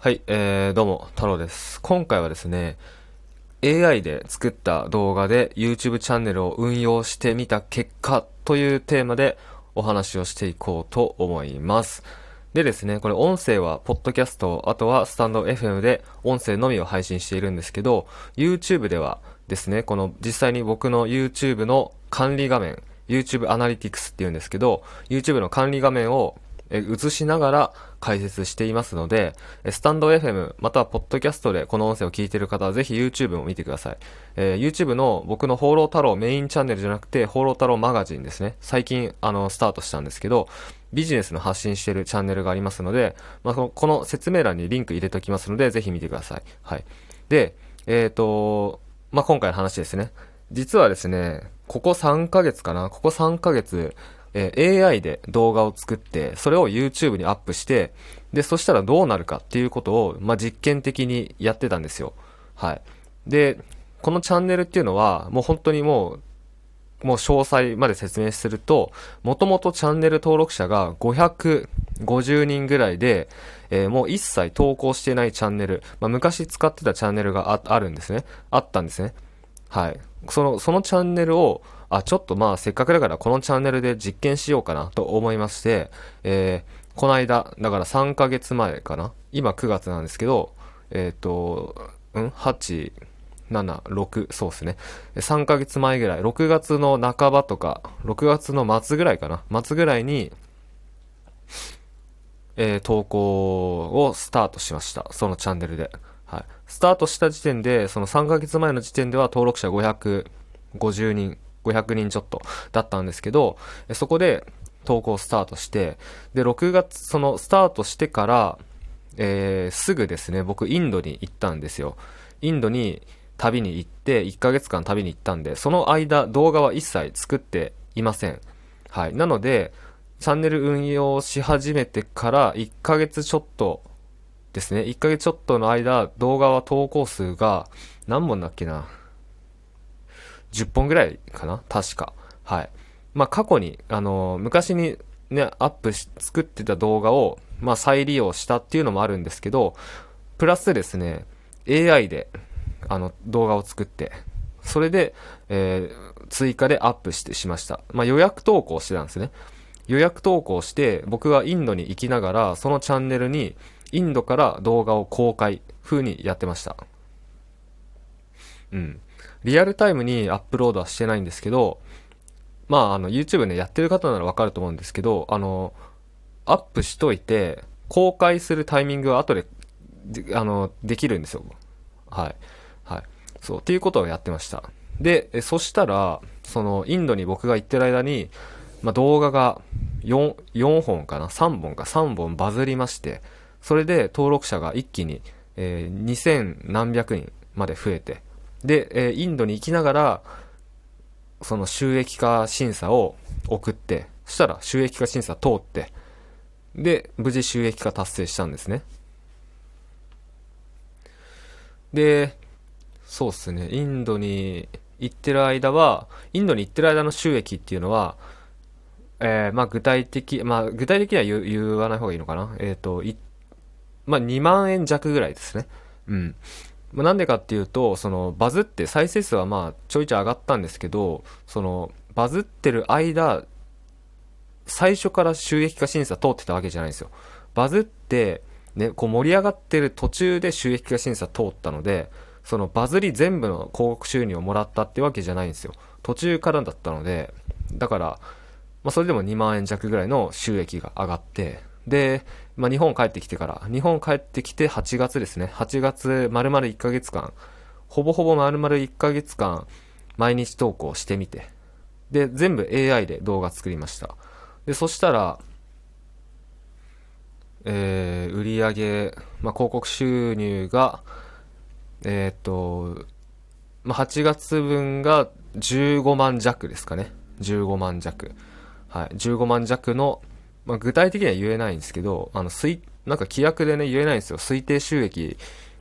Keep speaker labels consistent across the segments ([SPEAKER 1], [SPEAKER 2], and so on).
[SPEAKER 1] はい、えー、どうも、太郎です。今回はですね、AI で作った動画で YouTube チャンネルを運用してみた結果というテーマでお話をしていこうと思います。でですね、これ音声は、ポッドキャスト、あとはスタンド FM で音声のみを配信しているんですけど、YouTube ではですね、この実際に僕の YouTube の管理画面、YouTube アナリティクスっていうんですけど、YouTube の管理画面を映しながら解説していますので、スタンド FM またはポッドキャストでこの音声を聞いている方はぜひ YouTube を見てください。えー YouTube の僕の放浪太郎メインチャンネルじゃなくて放浪太郎マガジンですね。最近あのスタートしたんですけど、ビジネスの発信しているチャンネルがありますので、まあ、この説明欄にリンク入れておきますので、ぜひ見てください。はい。で、えっ、と、まあ、今回の話ですね。実はですね、ここ3ヶ月かな？ここ3ヶ月、えー AI で動画を作って、それを YouTube にアップして、で、そしたらどうなるかっていうことを、まあ、実験的にやってたんですよ。はい。で、このチャンネルっていうのは、もう本当にもう、もう詳細まで説明すると、もともとチャンネル登録者が550人ぐらいで、えーもう一切投稿してないチャンネル、まあ、昔使ってたチャンネルがああるんですね。あったんですね。はい。その、そのチャンネルを、あ、ちょっとまあせっかくだからこのチャンネルで実験しようかなと思いまして、えーこの間、だから3ヶ月前かな今9月なんですけど、えっ、と、うん ?8、7、6、そうですね。3ヶ月前ぐらい、6月の半ばとか、6月の末ぐらいかな末ぐらいに、えー投稿をスタートしました。そのチャンネルで。はい。スタートした時点で、その3ヶ月前の時点では登録者550人、500人ちょっとだったんですけど、そこで投稿スタートして、で、6月、そのスタートしてから、えーすぐですね、僕インドに行ったんですよ。インドに旅に行って、1ヶ月間旅に行ったんで、その間動画は一切作っていません。はい。なので、チャンネル運用し始めてから1ヶ月ちょっとですね。1ヶ月ちょっとの間、動画は投稿数が何本だっけな？10本ぐらいかな？確か。はい。まあ過去に、あの昔にね、アップし、作ってた動画を、まあ再利用したっていうのもあるんですけど、プラスですね、AI で、あの、動画を作って、それで、えー追加でアップしてしました。まあ予約投稿してたんですね。予約投稿して、僕はインドに行きながら、そのチャンネルに、インドから動画を公開、風にやってました。うん。リアルタイムにアップロードはしてないんですけど、まあ、あの、YouTube ね、やってる方ならわかると思うんですけど、あの、アップしといて、公開するタイミングは後で、あの、できるんですよ。はい。はい。そう、っていうことをやってました。で、そしたら、その、インドに僕が行ってる間に、まあ、動画が4、4本かな ?3 本か3本バズりまして、それで登録者が一気に、えー2000何百人まで増えて、で、えーインドに行きながら、その収益化審査を送って、そしたら収益化審査通って、で、無事収益化達成したんですね。で、そうっすね、インドに行ってる間は、インドに行ってる間の収益っていうのは、えーまあ具体的、まあ具体的には言言わない方がいいのかな。えっ、と、いまあ2万円弱ぐらいですね。うん。まあなんでかっていうと、そのバズって再生数はまあちょいちょい上がったんですけど、そのバズってる間、最初から収益化審査通ってたわけじゃないんですよ。バズって、ね、こう盛り上がってる途中で収益化審査通ったので、そのバズり全部の広告収入をもらったってわけじゃないんですよ。途中からだったので、だから、まあそれでも2万円弱ぐらいの収益が上がって、で、まあ日本帰ってきてから、日本帰ってきて8月ですね。8月丸々1ヶ月間、ほぼほぼ丸々1ヶ月間、毎日投稿してみて、で、全部 AI で動画作りました。で、そしたら、えー、売り上げ、まあ、広告収入が、えーっと、まあ、8月分が15万弱ですかね。15万弱。はい。15万弱の、まあ、具体的には言えないんですけど、あの、推、なんか規約でね、言えないんですよ。推定収益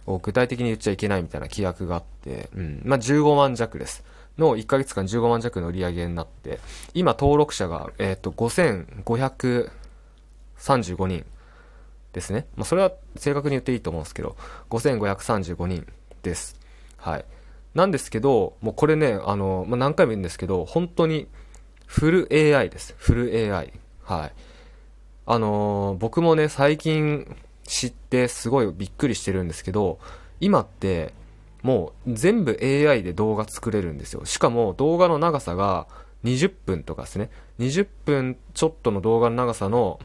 [SPEAKER 1] を具体的に言っちゃいけないみたいな規約があって、うん。まあ、15万弱です。の1ヶ月間15万弱の売り上げになって、今登録者が、えーっと、5535人。ですね。まあ、それは正確に言っていいと思うんですけど、5535人です。はい。なんですけど、もうこれね、あの、まあ、何回も言うんですけど、本当にフル AI です。フル AI。はい。あのー、僕もね、最近知ってすごいびっくりしてるんですけど、今って、もう全部 AI で動画作れるんですよ。しかも動画の長さが20分とかですね。20分ちょっとの動画の長さの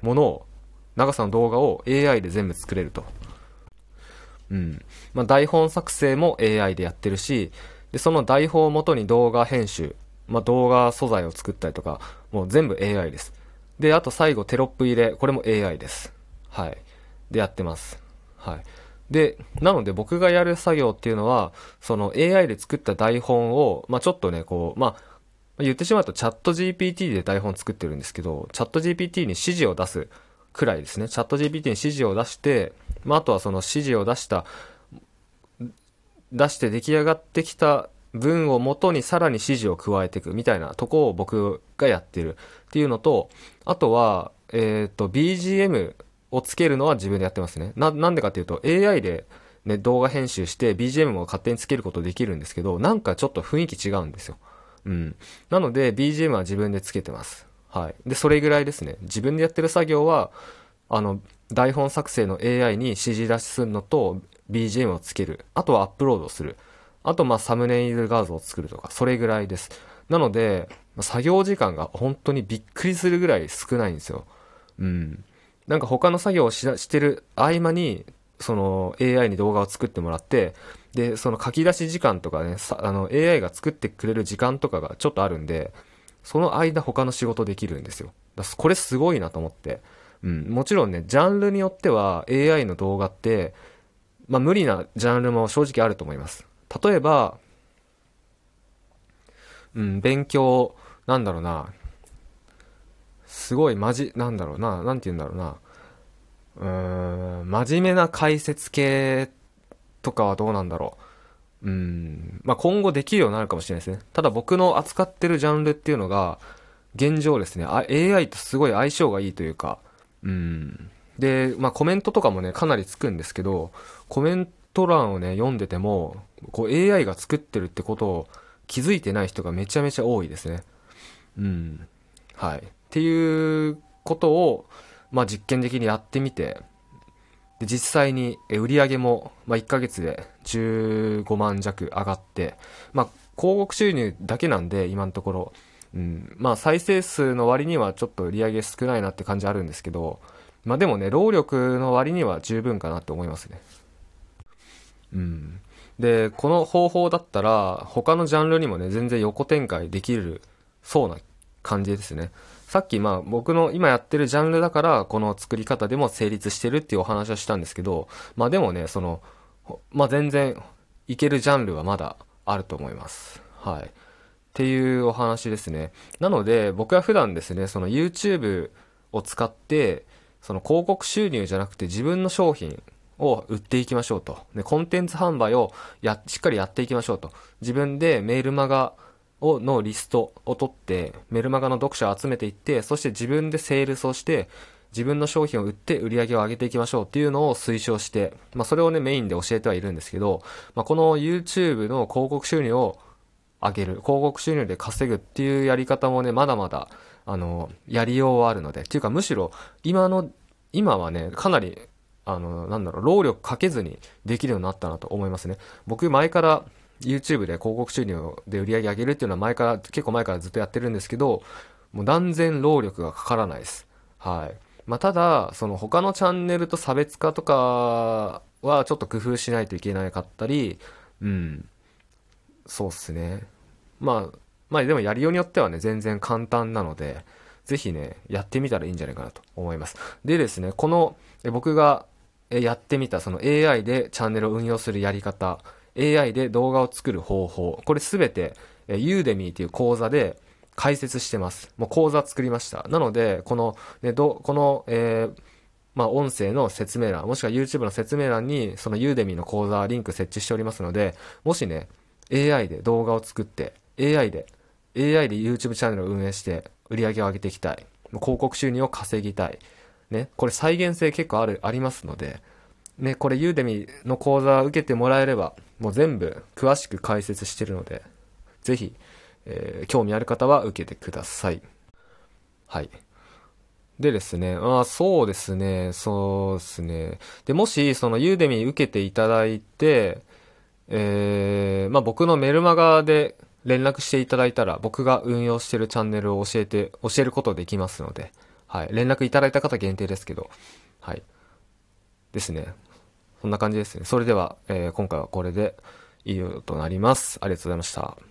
[SPEAKER 1] ものを、長さの動画を AI で全部作れると。うん。まあ、台本作成も AI でやってるし、で、その台本をもとに動画編集、まあ、動画素材を作ったりとか、もう全部 AI です。で、あと最後テロップ入れ、これも AI です。はい。でやってます。はい。で、なので僕がやる作業っていうのは、その AI で作った台本を、まあ、ちょっとね、こう、まあ、言ってしまうとチャット GPT で台本作ってるんですけど、チャット GPT に指示を出すくらいですね。チャット GPT に指示を出して、まあ、あとはその指示を出した、出して出来上がってきた文を元にさらに指示を加えていくみたいなとこを僕がやってるっていうのと、あとは、えっ、ー、と、BGM をつけるのは自分でやってますね。な、なんでかっていうと AI でね、動画編集して BGM を勝手につけることできるんですけど、なんかちょっと雰囲気違うんですよ。うん。なので BGM は自分でつけてます。はい。で、それぐらいですね。自分でやってる作業は、あの、台本作成の AI に指示出しするのと BGM をつける。あとはアップロードする。あと、まあ、サムネイル画像を作るとか、それぐらいです。なので、作業時間が本当にびっくりするぐらい少ないんですよ。うん。なんか他の作業をししてる合間に、その AI に動画を作ってもらって、で、その書き出し時間とかね、あの AI が作ってくれる時間とかがちょっとあるんで、その間他の仕事できるんですよ。だこれすごいなと思って。うん、もちろんね、ジャンルによっては AI の動画って、まあ無理なジャンルも正直あると思います。例えば、うん、勉強、なんだろうな、すごいまじ、なんだろうな、なんて言うんだろうな。うーん、真面目な解説系とかはどうなんだろう。うん、まあ、今後できるようになるかもしれないですね。ただ僕の扱ってるジャンルっていうのが、現状ですね、AI とすごい相性がいいというか、うん。で、まあ、コメントとかもね、かなりつくんですけど、コメント欄をね、読んでても、こう AI が作ってるってことを気づいてない人がめちゃめちゃ多いですね。うん。はい。っていうことを、まあ、実験的にやってみて、で実際に売り上げも、まあ、1ヶ月で15万弱上がって、まあ、広告収入だけなんで、今のところ、うん、まあ、再生数の割にはちょっと売り上げ少ないなって感じあるんですけど、まあ、でもね、労力の割には十分かなって思いますね。うん。で、この方法だったら、他のジャンルにもね、全然横展開できるそうな感じですね。さっきまあ僕の今やってるジャンルだからこの作り方でも成立してるっていうお話をしたんですけど、まあでもね、その、まあ全然いけるジャンルはまだあると思います。はい。っていうお話ですね。なので僕は普段ですね、その YouTube を使って、その広告収入じゃなくて自分の商品を売っていきましょうと。で、コンテンツ販売をや、しっかりやっていきましょうと。自分でメールマガをのリストを取って、メルマガの読者を集めていって、そして自分でセールスをして、自分の商品を売って売り上げを上げていきましょうっていうのを推奨して、まあそれをねメインで教えてはいるんですけど、まあこの YouTube の広告収入を上げる、広告収入で稼ぐっていうやり方もね、まだまだ、あの、やりようはあるので、っていうかむしろ今の、今はね、かなり、あの、なんだろう、労力かけずにできるようになったなと思いますね。僕前から YouTube で広告収入で売り上げ上げるっていうのは前から、結構前からずっとやってるんですけど、もう断然労力がかからないです。はい。まあ、ただ、その他のチャンネルと差別化とかはちょっと工夫しないといけなかったり、うん。そうっすね。まあ、まあでもやりようによってはね、全然簡単なので、ぜひね、やってみたらいいんじゃないかなと思います。でですね、この、僕がやってみたその AI でチャンネルを運用するやり方、AI で動画を作る方法、これすべて、えユーデミーという講座で解説してます。もう講座作りました。なので、この、ね、ど、この、えー、まあ、音声の説明欄、もしくは YouTube の説明欄に、そのユーデミーの講座リンク設置しておりますので、もしね、AI で動画を作って、AI で、AI で YouTube チャンネルを運営して、売り上げを上げていきたい。広告収入を稼ぎたい。ね、これ再現性結構ある、ありますので、ね、これユーデミの講座受けてもらえれば、もう全部詳しく解説してるので、ぜひ、えー、興味ある方は受けてください。はい。でですね、まあそうですね、そうですね。で、もし、そのユーデミ受けていただいて、えー、まあ、僕のメルマガで連絡していただいたら、僕が運用してるチャンネルを教えて、教えることできますので、はい。連絡いただいた方限定ですけど、はい。ですね。そんな感じですね。それでは、えー、今回はこれで以上となります。ありがとうございました。